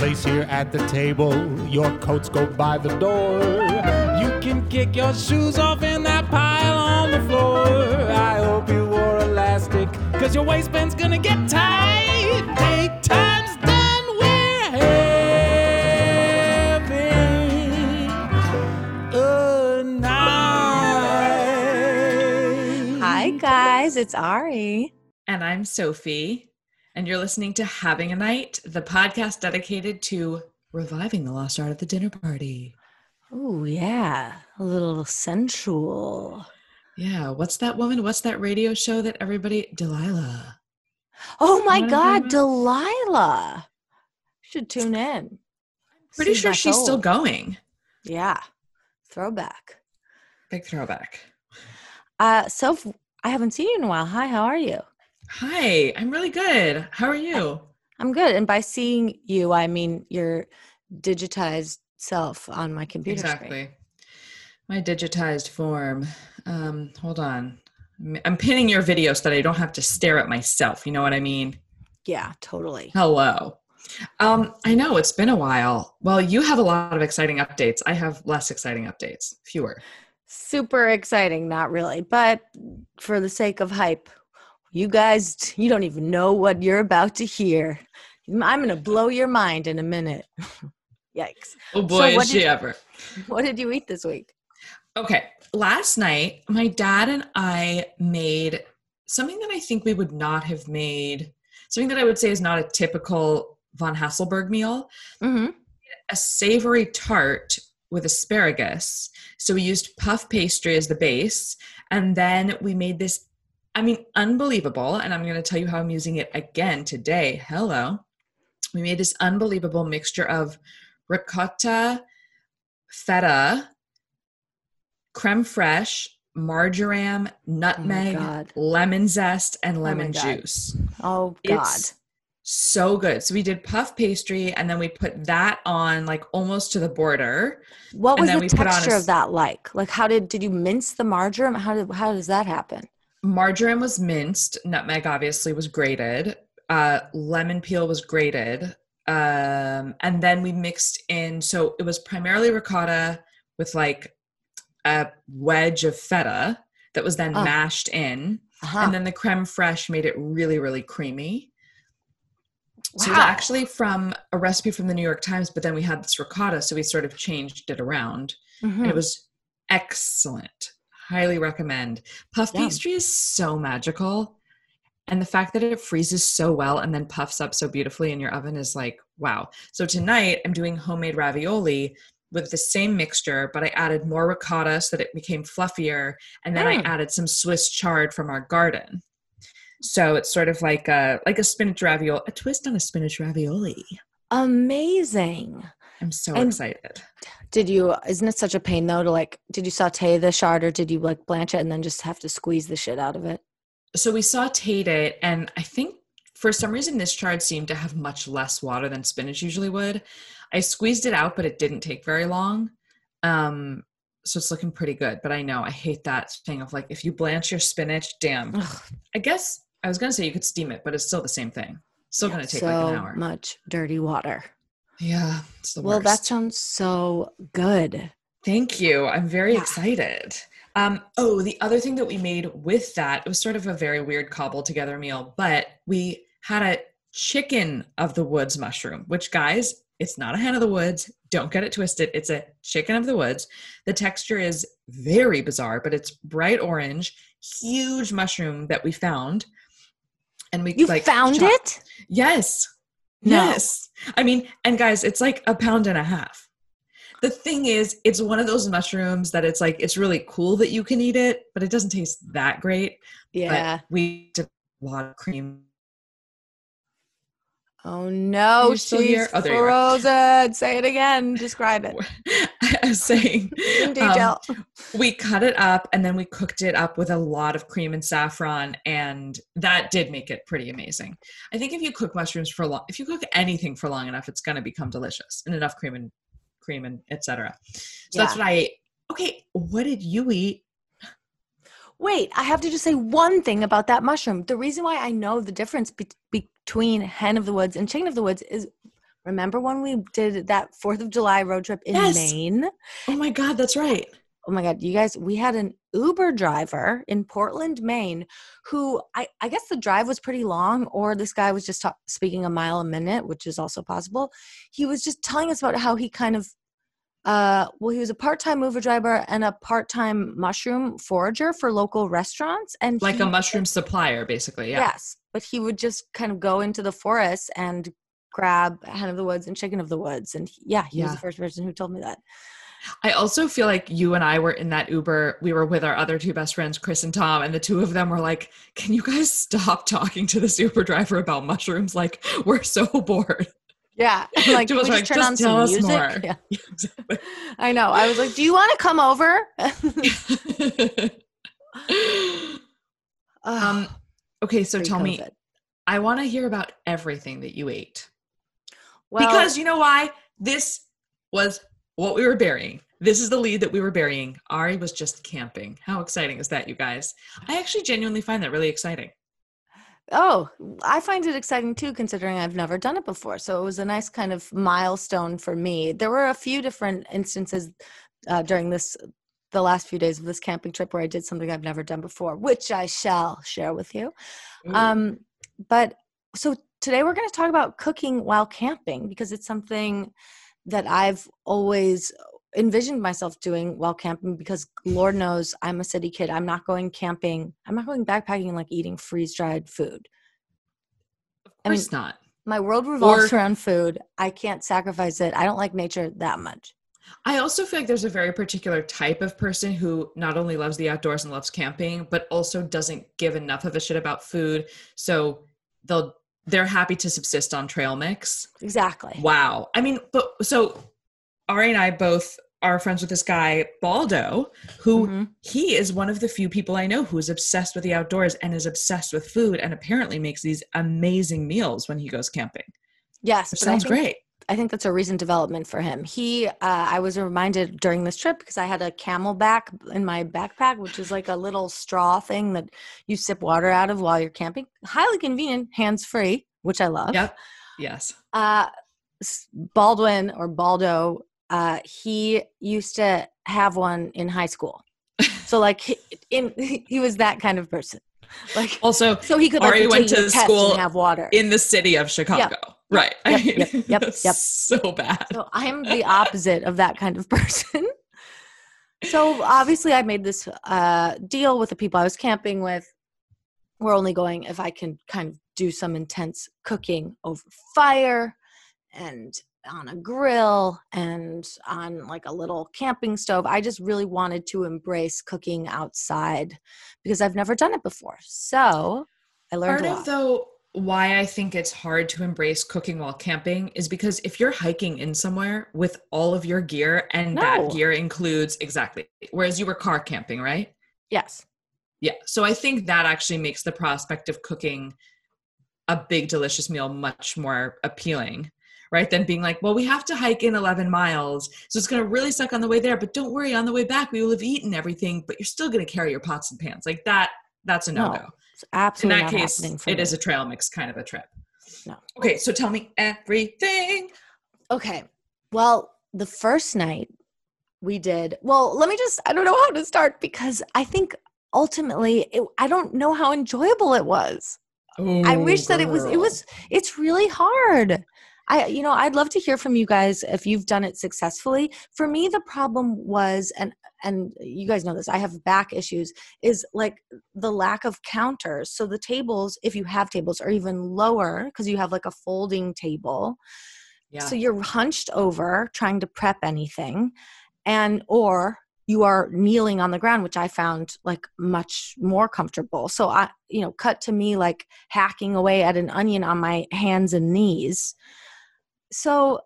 Place here at the table. Your coats go by the door. You can kick your shoes off in that pile on the floor. I hope you wore elastic, cause your waistband's gonna get tight. Take time's done, we're having a night. Hi, guys. It's Ari. And I'm Sophie, and you're listening to Having a Night, the podcast dedicated to reviving the lost art of the dinner party. Oh, yeah. A little sensual. Yeah, what's that woman? What's that radio show that everybody Delilah? Oh, my God. Delilah. Should tune in. Pretty sure she's still going. Yeah. Throwback. Big throwback. Uh, Soph, I haven't seen you in a while. Hi, how are you? Hi, I'm really good. How are you? I'm good. And by seeing you, I mean your digitized self on my computer screen. Exactly. My digitized form. Um, hold on. I'm- I'm pinning your video so that I don't have to stare at myself. You know what I mean? Yeah, totally. Hello. Um, I know it's been a while. Well, you have a lot of exciting updates. I have less exciting updates, fewer. Super exciting. Not really, but for the sake of hype, you guys, you don't even know what you're about to hear. I'm going to blow your mind in a minute. Yikes. Oh boy, what is she did- ever. What did you eat this week? Okay. Last night, my dad and I made something that I think we would not have made, something that I would say is not a typical von Hasselberg meal. Mm-hmm. a savory tart with asparagus. So we used puff pastry as the base, and then we made this. I mean, unbelievable. And I'm going to tell you how I'm using it again today. Hello. We made this unbelievable mixture of ricotta, feta, creme fraiche, marjoram, oh nutmeg, God. lemon zest, and oh lemon God. juice. Oh, God. It's so good. So we did puff pastry and then we put that on like almost to the border. what was the on a texture of that like? Like, how did did you mince the marjoram? How did how does that happen? Marjoram was minced, nutmeg obviously was grated, uh, lemon peel was grated. Um, and then we mixed in, so it was primarily ricotta with like a wedge of feta that was then Oh. mashed in. Uh-huh. And then the creme fraiche made it really, really creamy. Wow. So it was actually from a recipe from the New York Times, but then we had this ricotta, so we sort of changed it around. And Mhm. it was excellent. Highly recommend. Puff Yum. pastry is so magical. And the fact that it freezes so well and then puffs up so beautifully in your oven is like, wow. So tonight I'm doing homemade ravioli with the same mixture, but I added more ricotta so that it became fluffier. And then Mm. I added some Swiss chard from our garden. So it's sort of like a like a spinach ravioli, a twist on a spinach ravioli. Amazing. I'm so And- excited. Did you? Isn't it such a pain though to like? Did you saute the chard or did you like blanch it and then just have to squeeze the shit out of it? so we sauteed it and i think for some reason this chard seemed to have much less water than spinach usually would i squeezed it out but it didn't take very long um so it's looking pretty good but i know i hate that thing of like if you blanch your spinach damn Ugh, i guess i was gonna say you could steam it but it's still the same thing still gonna take so like an hour much dirty water. Yeah it's the Well, worst. that sounds so good. Thank you. I'm very Yeah. excited. Um, oh, the other thing that we made with that, it was sort of a very weird cobbled together meal, but we had a chicken of the woods mushroom, which, guys, it's not a hen of the woods. Don't get it twisted. It's a chicken of the woods. The texture is very bizarre, but it's bright orange, huge mushroom that we found. And we You like found it? Yes. No. Yes. I mean, and guys, it's like a pound and a half. The thing is, it's one of those mushrooms that it's like it's really cool that you can eat it, but it doesn't taste that great. Yeah. But we did a lot of cream. Oh no, she's? Oh, there you are. frozen. Say it again. Describe it I was saying in um, we cut it up and then we cooked it up with a lot of cream and saffron and that did make it pretty amazing. I think if you cook mushrooms for long if you cook anything for long enough it's going to become delicious and enough cream and cream and etc so that's what i ate. Okay what did you eat? Wait, I have to just say one thing about that mushroom. The reason why I know the difference be- between hen of the woods and chicken of the woods is remember when we did that 4th of July road trip in Yes. Maine? oh my god that's right Oh my God, you guys, we had an Uber driver in Portland, Maine, who I, I guess the drive was pretty long, or this guy was just speaking a mile a minute, which is also possible. He was just telling us about how he kind of, uh, well, he was a part time Uber driver and a part time mushroom forager for local restaurants. And like he- a mushroom supplier basically yeah Yes, but he would just kind of go into the forest and grab hen of the woods and chicken of the woods. And he- yeah, he was the first person who told me that. I also feel like you and I were in that Uber. We were with our other two best friends, Chris and Tom, and the two of them were like, Can you guys stop talking to this Uber driver about mushrooms? Like, we're so bored. Yeah, I'm like, we just were turn like, on some us music? more." Yeah. exactly. I know. I was like, "Do you want to come over?" um, okay, so tell me, I want to hear about everything that you ate. Well, because you know why? This was what we were burying. This is the lead that we were burying. Ari was just camping. How exciting is that, you guys? I actually genuinely find that really exciting. oh, I find it exciting too, considering I've never done it before. So it was a nice kind of milestone for me. There were a few different instances uh, during this, the last few days of this camping trip, where I did something I've never done before, which I shall share with you. Um, but so today we're going to talk about cooking while camping because it's something that I've always envisioned myself doing while camping because Lord knows I'm a city kid. I'm not going camping. I'm not going backpacking and like eating freeze dried food. of I mean, course not. My world revolves Or- around food. I can't sacrifice it. I don't like nature that much. I also feel like there's a very particular type of person who not only loves the outdoors and loves camping, but also doesn't give enough of a shit about food. So they'll they're happy to subsist on trail mix. Exactly. Wow. I mean, but so Ari and I both are friends with this guy, Baldo, who Mhm. he is one of the few people I know who is obsessed with the outdoors and is obsessed with food and apparently makes these amazing meals when he goes camping. Yes. Which but I sounds think- great. I think that's a recent development for him. He, uh, I was reminded during this trip because I had a CamelBak in my backpack, which is like a little straw thing that you sip water out of while you're camping. Highly convenient, hands free, which I love. Yep. Yes. Uh, Baldwin or Baldo, uh, he used to have one in high school. So like, he, in he was that kind of person. Like, Also, so he could like Ari went to school and have water. in the city of Chicago. Right. I Yep, mean, yep, yep, yep. so bad. So I'm the opposite of that kind of person. so obviously, I made this uh, deal with the people I was camping with. We're only going if I can kind of do some intense cooking over fire and on a grill and on like a little camping stove. I just really wanted to embrace cooking outside because I've never done it before. So I learned Part of though why I think it's hard to embrace cooking while camping is because if you're hiking in somewhere with all of your gear and No. that gear includes exactly whereas you were car camping, right? yes. Yeah. So I think that actually makes the prospect of cooking a big delicious meal much more appealing. Right than being like, well, we have to hike in 11 miles, so it's going to really suck on the way there. But don't worry, on the way back, we will have eaten everything, but you're still going to carry your pots and pans. Like that, that's a no go. It's in that case, it me. is a trail mix kind of a trip. No. Okay, so tell me everything. Okay. Well, the first night we did, well, let me just, I don't know how to start because I think ultimately it, I don't know how enjoyable it was. I wish that it was, it oh, was, it's really hard. I, you know, I'd love to hear from you guys if you've done it successfully. For me, the problem was, and, and you guys know this, I have back issues, is like the lack of counters. So the tables, if you have tables, are even lower because you have like a folding table. Yeah. So you're hunched over trying to prep anything and or you are kneeling on the ground, which I found like much more comfortable. So I, you know, cut to me like hacking away at an onion on my hands and knees. So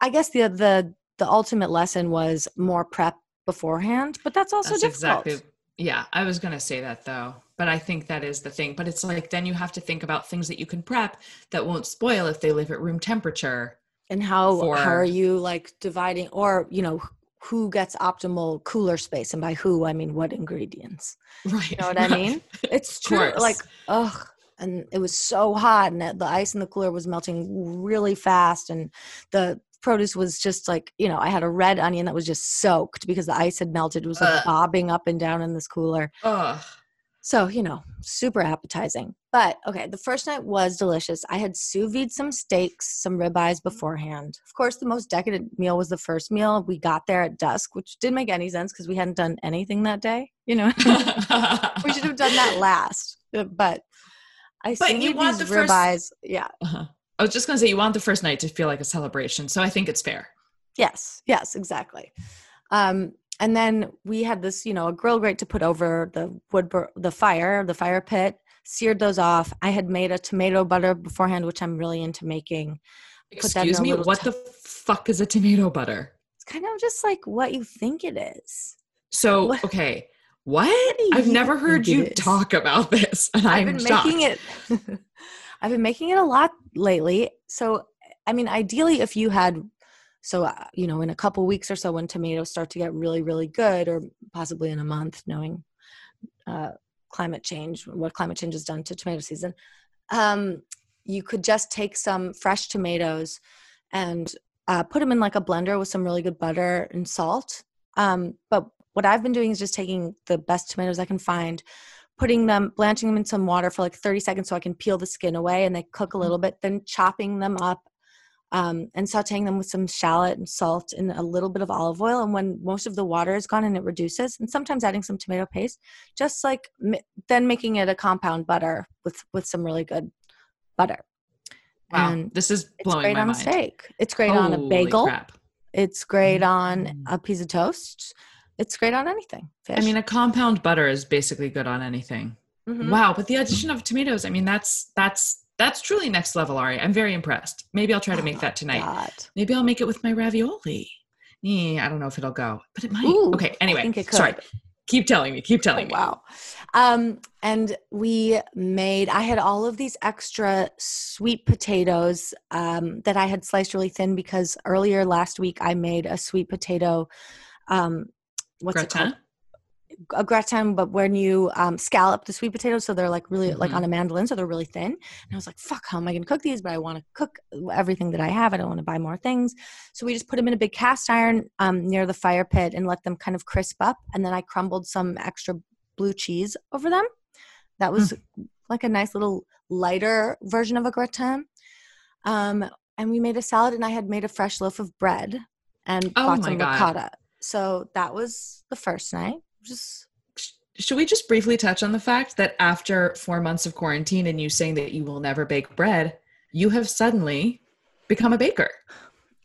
I guess the the the ultimate lesson was more prep beforehand, but that's also That's difficult. exactly. Yeah, I was going to say that though, but I think that is the thing. But it's like then you have to think about things that you can prep that won't spoil if they live at room temperature. and how for- how are you like dividing or you know who gets optimal cooler space and by who i mean what ingredients Right. you know what i mean it's true like ugh and it was so hot and the- ice in the cooler was melting really fast and the produce was just like you know i had a red onion that was just soaked because the ice had melted it was like Ugh. bobbing up and down in this cooler Ugh. so, you know, super appetizing. But okay, the first night was delicious. I had sous vide some steaks, some ribeyes beforehand. Of course, the most decadent meal was the first meal. We got there at dusk, which didn't make any sense because we hadn't done anything that day. You know, we should have done that last. But I But you want the first-. Yeah. Uh-huh. I was just going to say you want the first night to feel like a celebration, so I think it's fair. Yes, yes, exactly. Um, and then we had this, you know, a grill grate to put over the wood, bur- the fire, the fire pit. Seared those off. I had made a tomato butter beforehand, which I'm really into making. Put that in Excuse me, what t- the fuck is a tomato butter? It's kind of just like what you think it is. So What- okay, what? I've never heard you is? talk about this, and I've I'm been shocked. making it. I've been making it a lot lately. So, I mean, ideally, if you had, so uh, you know, in a couple weeks or so, when tomatoes start to get really, really good, or possibly in a month, knowing uh, climate change, what climate change has done to tomato season, um, you could just take some fresh tomatoes and uh, put them in like a blender with some really good butter and salt. Um, but what I've been doing is just taking the best tomatoes I can find, putting them, blanching them in some water for like 30 seconds so I can peel the skin away and they cook a little bit, then chopping them up um, and sauteing them with some shallot and salt and a little bit of olive oil. And when most of the water is gone and it reduces, and sometimes adding some tomato paste, just like then making it a compound butter with with some really good butter. Wow, And this is it's blowing great my on mind. a steak. It's great on a bagel. crap. It's great on Mm. a piece of toast. It's great on anything. Fish. I mean, a compound butter is basically good on anything. Mhm. Wow, but the addition of tomatoes, I mean, that's that's that's truly next level, Ari. I'm very impressed. Maybe I'll try to Oh make that tonight. God. Maybe I'll make it with my ravioli. Eh, I don't know if it'll go, but it might. Ooh, okay, anyway, I think it sorry. Keep telling me. Keep telling Oh, me. wow. Um, and we made, I had all of these extra sweet potatoes um, that I had sliced really thin because earlier last week I made a sweet potato, um, what's it Gratin? called? A gratin, but when you um, scallop the sweet potatoes, so they're like really like Mhm. on a mandolin, so they're really thin. And I was like, "Fuck, how am I going to cook these?" But I want to cook everything that I have. I don't want to buy more things, so we just put them in a big cast iron um, near the fire pit and let them kind of crisp up. And then I crumbled some extra blue cheese over them. That was like a nice little lighter version of a gratin. Um, and we made a salad, and I had made a fresh loaf of bread and Oh bought some God. ricotta. So that was the first night. Just Should we just briefly touch on the fact that after four months of quarantine and you saying that you will never bake bread, you have suddenly become a baker?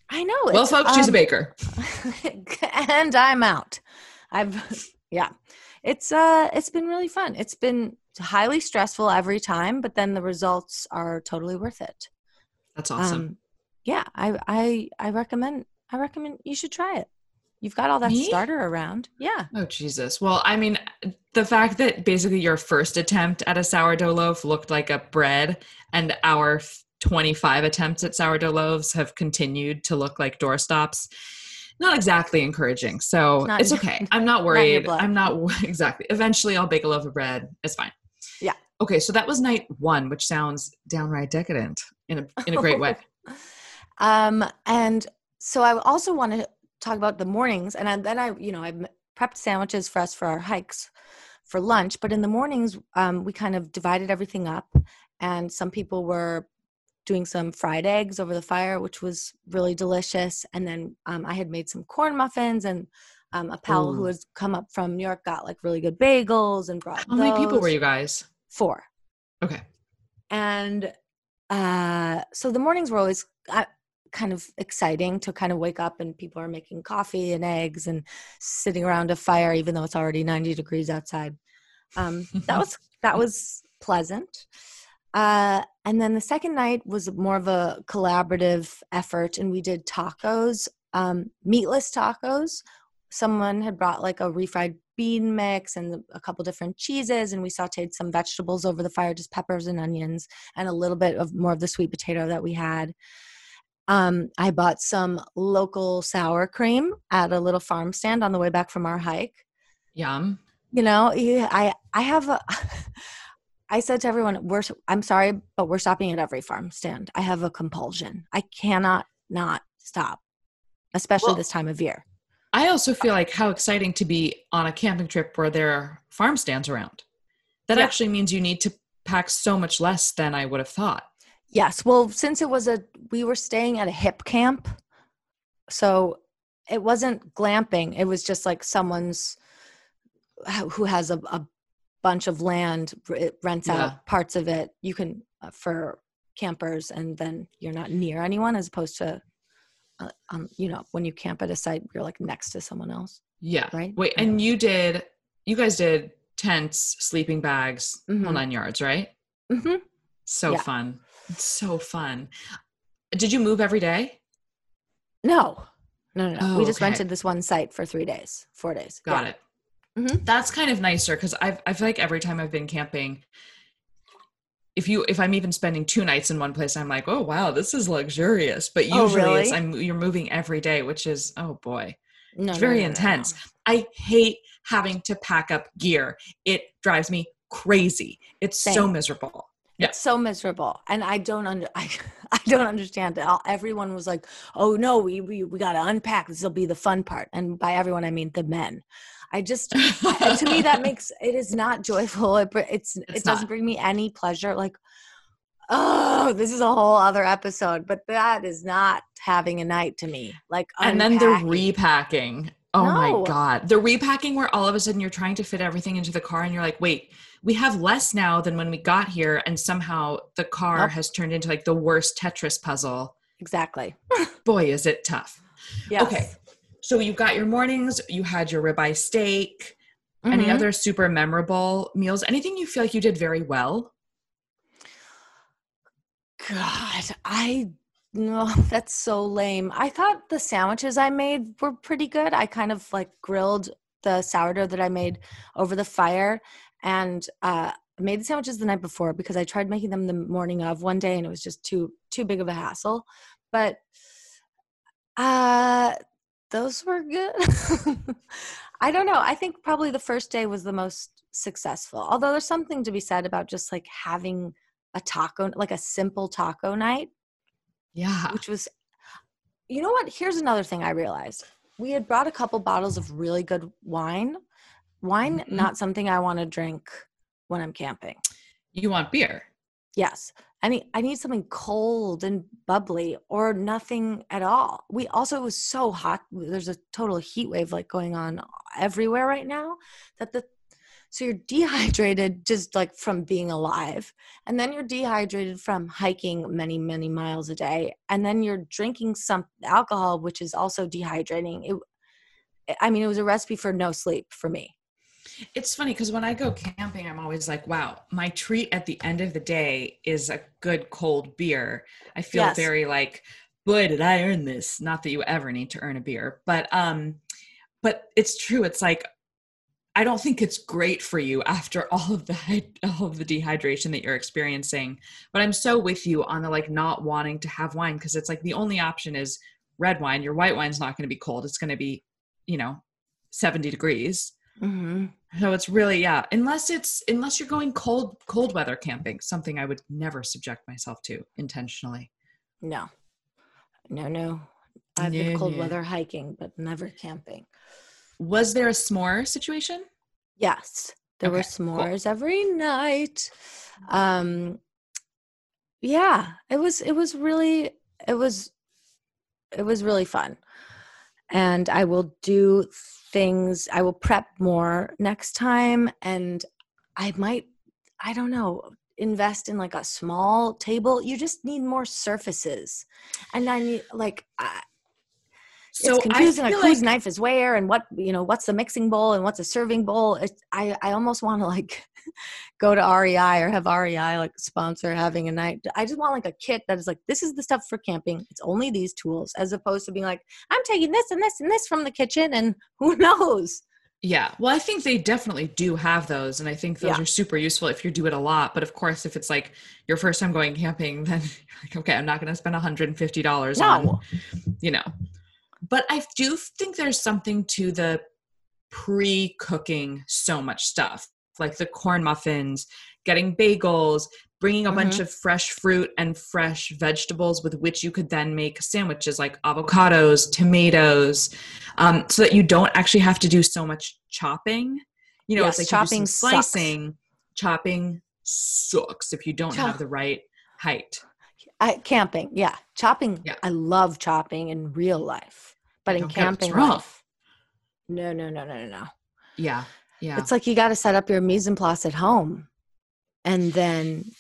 I know. well, folks, she's a um, baker. and I'm out. I've yeah. It's uh it's been really fun. It's been highly stressful every time, but then the results are totally worth it. That's awesome. Um yeah, I I I recommend I recommend you should try it. You've got all that Me? starter around. Yeah. Oh Jesus! Well, I mean, the fact that basically your first attempt at a sourdough loaf looked like a bread, and our twenty-five attempts at sourdough loaves have continued to look like doorstops. Not exactly encouraging. So Not- it's okay. I'm not worried. blood. I'm not exactly. Eventually, I'll bake a loaf of bread. It's fine. Yeah. Okay, so that was night one, which sounds downright decadent in a in a great way. Um, and so I also want to talk about the mornings, and I, then I, you know, I prepped sandwiches for us for our hikes for lunch. But in the mornings, um, we kind of divided everything up, and some people were doing some fried eggs over the fire, which was really delicious. And then um, I had made some corn muffins, and um, a pal who has come up from New York got like really good bagels and brought. How many people were you guys? Four Okay. and uh so the mornings were always uh, kind of exciting to kind of wake up and people are making coffee and eggs and sitting around a fire even though it's already 90 degrees outside. Um, that was that was pleasant. Uh, and then the second night was more of a collaborative effort and we did tacos um, meatless tacos. Someone had brought like a refried bean mix and a couple different cheeses and we sauteed some vegetables over the fire just peppers and onions and a little bit of more of the sweet potato that we had um, i bought some local sour cream at a little farm stand on the way back from our hike Yum. you know i i have a i said to everyone we're i'm sorry but we're stopping at every farm stand i have a compulsion i cannot not stop especially Well, this time of year I also feel like how exciting to be on a camping trip where there are farm stands around. That Yeah. actually means you need to pack so much less than I would have thought. Yes. Well, since it was a, we were staying at a Hipcamp. So it wasn't glamping. It was just like someone's who has a, a bunch of land, it rents Yeah. out parts of it. You can, uh, for campers, and then you're not near anyone as opposed to, uh, um, you know, when you camp at a site, you're like next to someone else. Yeah. Right? Wait, and you did, you guys did tents, sleeping bags, whole Mhm. nine yards, right? hmm So Yeah. fun. It's so fun. Did you move every day? No, no, no, no. Oh, we just okay. rented this one site for three days, four days. Got Yeah. it. Mhm. That's kind of nicer because I I feel like every time I've been camping, if you if I'm even spending two nights in one place, I'm like, oh wow, this is luxurious. But Oh, usually it's really? I'm you're moving every day, which is oh boy, No, it's very no, no, intense. I hate having to pack up gear. It drives me crazy. It's so miserable. Yeah. It's so miserable, and I don't under I, I don't understand it. All, everyone was like, "Oh no, we we, we got to unpack. This will be the fun part." And by everyone, I mean the men. I just to me that makes it is not joyful. It it's, It's it doesn't not. bring me any pleasure. Like, oh, this is a whole other episode, but that is not having a night to me. Like, and then the repacking. Oh No. my god. The repacking where all of a sudden you're trying to fit everything into the car and you're like, "Wait, we have less now than when we got here and somehow the car Nope. has turned into like the worst Tetris puzzle." exactly. Boy, is it tough. Yes. Okay. So you've got your mornings, you had your ribeye steak, any Mhm. other super memorable meals? Anything you feel like you did very well? God, I no, that's so lame. I thought the sandwiches I made were pretty good. I kind of like grilled the sourdough that I made over the fire and uh made the sandwiches the night before because I tried making them the morning of one day and it was just too too big of a hassle. But uh those were good. I don't know. I think probably the first day was the most successful. Although there's something to be said about just like having a taco like a simple taco night Yeah. which was you know what? Here's another thing i realized. We had brought a couple bottles of really good wine. Wine Mhm. not something i want to drink when i'm camping. You want beer. yes. I need i need something cold and bubbly or nothing at all. We also it was so hot. There's a total heat wave like going on everywhere right now that the so you're dehydrated just like from being alive and then you're dehydrated from hiking many many miles a day and then you're drinking some alcohol which is also dehydrating it i mean it was a recipe for no sleep for me It's funny because when I go camping, I'm always like, wow, my treat at the end of the day is a good cold beer. I feel Yes. very like, boy, did I earn this. Not that you ever need to earn a beer, but um, but it's true. It's like I don't think it's great for you after all of the all of the dehydration that you're experiencing. But I'm so with you on the like not wanting to have wine because it's like the only option is red wine. Your white wine's not going to be cold. It's going to be, you know, 70 degrees. mm-hmm. So it's really yeah, unless it's unless you're going cold cold weather camping, something I would never subject myself to intentionally. no no no i've No, been cold no. weather hiking but never camping Was there a s'more situation? Yes, there were Okay, cool. s'mores every night. Um, yeah, it was it was really it was it was really fun, and I will do things. I will prep more next time, and I might I don't know invest in like a small table. You just need more surfaces. And I need like I, So it's confusing I like whose like, knife is where and what you know what's the mixing bowl and what's a serving bowl it's, i i almost want to like go to REI or have REI like sponsor having a night i just want like a kit that is like this is the stuff for camping it's only these tools as opposed to being like i'm taking this and this and this from the kitchen and who knows yeah. Well, I think they definitely do have those, and I think those Yeah. are super useful if you do it a lot. But of course, if it's like your first time going camping, then like, okay, I'm not going to spend 150 dollars on, you know. But I do think there's something to the pre-cooking so much stuff, like the corn muffins, getting bagels, bringing a bunch of fresh fruit and fresh vegetables with which you could then make sandwiches like avocados, tomatoes, um, so that you don't actually have to do so much chopping. You know, Yes, it's like chopping some sucks. slicing. Chopping sucks if you don't have the right height. I, camping yeah chopping Yeah. i love chopping in real life but in Don't get it, it's camping rough. no no no no no no Yeah, yeah. It's like you got to set up your mise en place at home, and then,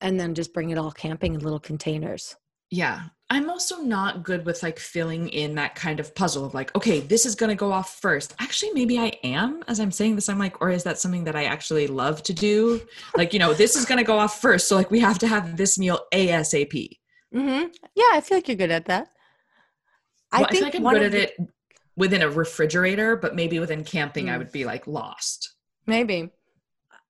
and then just bring it all camping in little containers. Yeah. I'm also not good with like filling in that kind of puzzle of like, okay, this is going to go off first. Actually, maybe I am as I'm saying this. I'm like, or is that something that I actually love to do? Like, you know, this is going to go off first. So, like, we have to have this meal ASAP. Mm-hmm. Yeah, I feel like you're good at that. Well, I, feel like I'm good at the- it within a refrigerator, but maybe within camping, I Mm. would be like lost. Maybe.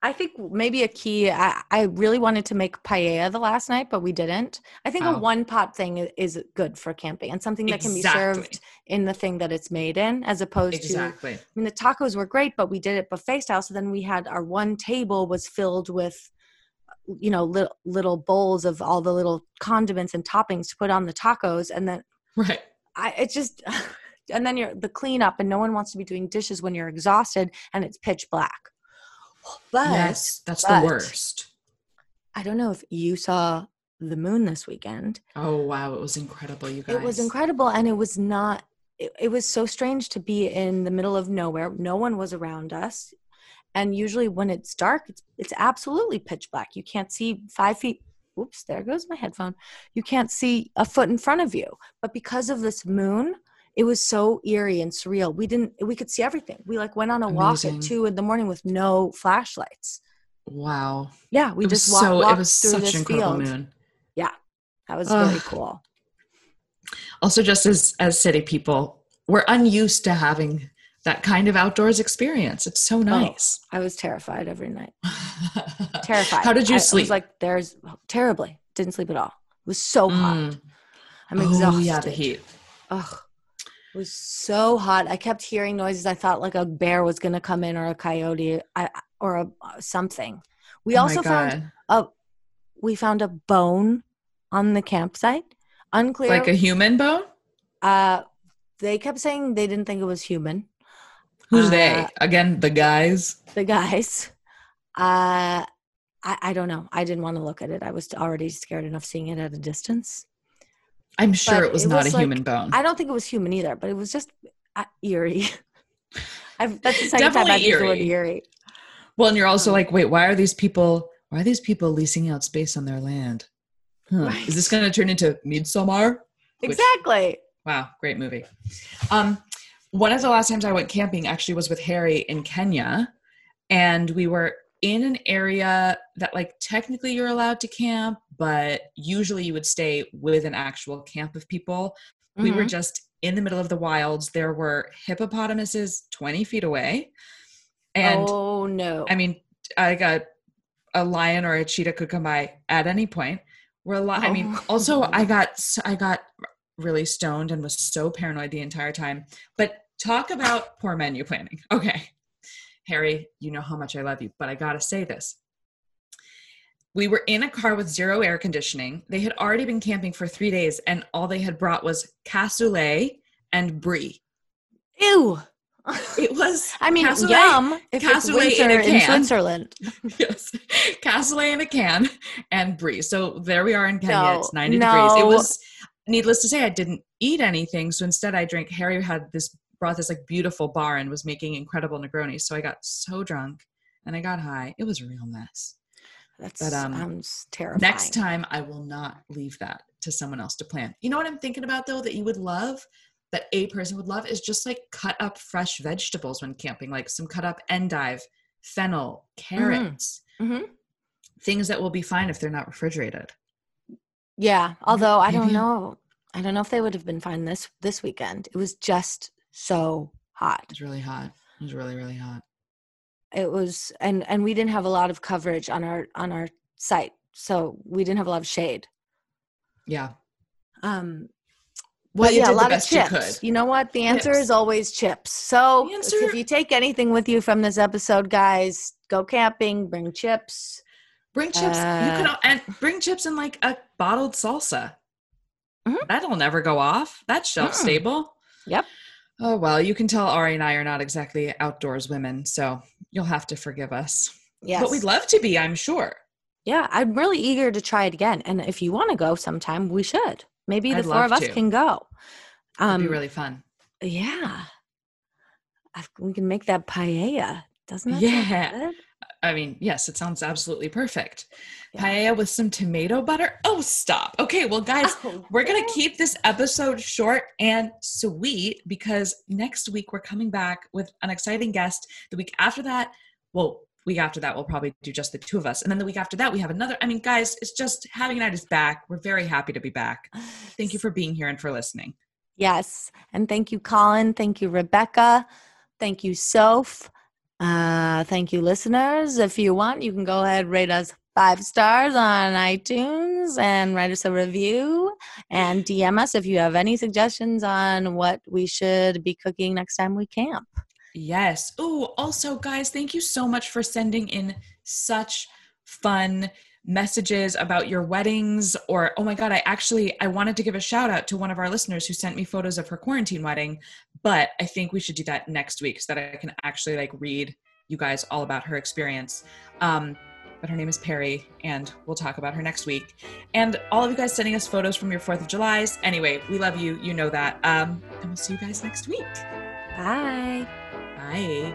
I think maybe a key. I, I really wanted to make paella the last night, but we didn't. I think Wow. a oh. one pot thing is good for camping and something that can be served in the thing that it's made in, as opposed to Exactly. I mean, the tacos were great, but we did it buffet style. So then we had our one table was filled with, you know, little little bowls of all the little condiments and toppings to put on the tacos, and then Right. I it just, and then you're the cleanup, and no one wants to be doing dishes when you're exhausted and it's pitch black. But yes. That's but- the worst. I don't know if you saw the moon this weekend. Oh, wow. It was incredible, you guys. It was incredible, and it was not. It, it was so strange to be in the middle of nowhere. No one was around us, and usually when it's dark, it's it's absolutely pitch black. You can't see five feet. Oops, there goes my headphone. You can't see a foot in front of you. But because of this moon, it was so eerie and surreal. We didn't. We could see everything. We like went on a walk Amazing. at two in the morning with no flashlights. Wow. Yeah, we it just walked, so, walked it was through such this incredible field. moon. Yeah. That was very Ugh. cool. also just as as city people we're unused to having that kind of outdoors experience it's so nice I was terrified every night. terrified. how did you I- I sleep was like, there's terribly. Didn't sleep at all. It was so hot. Mm. I'm exhausted. oh yeah the heat Ugh. It was so hot. I kept hearing noises. I thought like a bear was going to come in or a coyote or a, something. We Oh also found a we found a bone on the campsite. Unclear. like a human bone uh they kept saying they didn't think it was human. who's Uh, they again the guys The guys. Uh I, I don't know. I didn't want to look at it. I was already scared enough seeing it at a distance. I'm sure but it was it not was a like- human bone I don't think it was human either, but it was just uh, eerie. I've, that's the second time Definitely I've used the word eerie. eerie. well and you're also Um, like wait why are these people why are these people leasing out space on their land huh. Right. is this going to turn into Midsommar Which- Exactly. Wow, great movie. Um, one of the last times I went camping actually was with Harry in Kenya, and we were in an area that, like, technically you're allowed to camp, but usually you would stay with an actual camp of people. We were Mhm. just in the middle of the wilds. There were hippopotamuses 20 feet away. And oh no. I mean, I got a lion or a cheetah could come by at any point. We're li- I mean, Oh. also I got I got really stoned and was so paranoid the entire time. But talk about poor menu planning. Okay, Harry, you know how much I love you, but I gotta say this. We were in a car with zero air conditioning. They had already been camping for three days, and all they had brought was cassoulet and brie. Ew. It was I mean, cassoulet- yum if it's cassoulet in winter a in, can. Switzerland. yes, cassoulet in a can and brie. So there we are in Kenya. No, it's 90 degrees. It was needless to say, I didn't eat anything. So instead, I drank. Harry had this brought this like beautiful bar and was making incredible Negronis. So I got so drunk and I got high. It was a real mess. That But, um, sounds terrifying. Next time, I will not leave that to someone else to plan. You know what I'm thinking about though that you would love, that a person would love is just like cut up fresh vegetables when camping, like some cut up endive, fennel, carrots, Mhm. things that will be fine if they're not refrigerated. Yeah, although I don't know. I don't know if they would have been fine this this weekend. It was just so hot. It's really hot. It was really, really hot. It was and and we didn't have a lot of coverage on our on our site. So we didn't have a lot of shade. Yeah. Um Well, you yeah, did a the lot best of chips. you could. You know what? The answer Chips. is always chips. So if- answer- if you take anything with you from this episode, guys, go camping, bring chips. Bring chips. you Uh, can and bring chips in like a bottled salsa. Mhm. That'll never go off. That's shelf Mm. stable. Yep. Oh well, you can tell Ari and I are not exactly outdoors women, so you'll have to forgive us. Yes. But we'd love to be, I'm sure. Yeah, I'm really eager to try it again. And if you want to go sometime, we should. Maybe the I'd four of us to. can go. Um, It'd be really fun. yeah. I- We can make that paella. Doesn't that Yeah. I mean, yes, it sounds absolutely perfect. Yeah. Paella with some tomato butter. Oh, stop. Okay, well, guys, Oh, We're going to keep this episode short and sweet because next week we're coming back with an exciting guest. The week after that, well, week after that, we'll probably do just the two of us. And then the week after that, we have another. I mean, guys, it's just having night is back. We're very happy to be back. Thank you for being here and for listening. Yes. And thank you, Colin. Thank you, Rebecca. Thank you, Soph. Uh, thank you, listeners. If you want, you can go ahead rate us five stars on iTunes and write us a review and DM us if you have any suggestions on what we should be cooking next time we camp. Yes. Oh, also, guys, thank you so much for sending in such fun messages about your weddings or oh my god i actually i wanted to give a shout out to one of our listeners who sent me photos of her quarantine wedding but i think we should do that next week so that i can actually like read you guys all about her experience. Um but her name is perry and we'll talk about her next week. And all of you guys sending us photos from your fourth of july's. Anyway we love you. You know that. Um and we'll see you guys next week. Bye. bye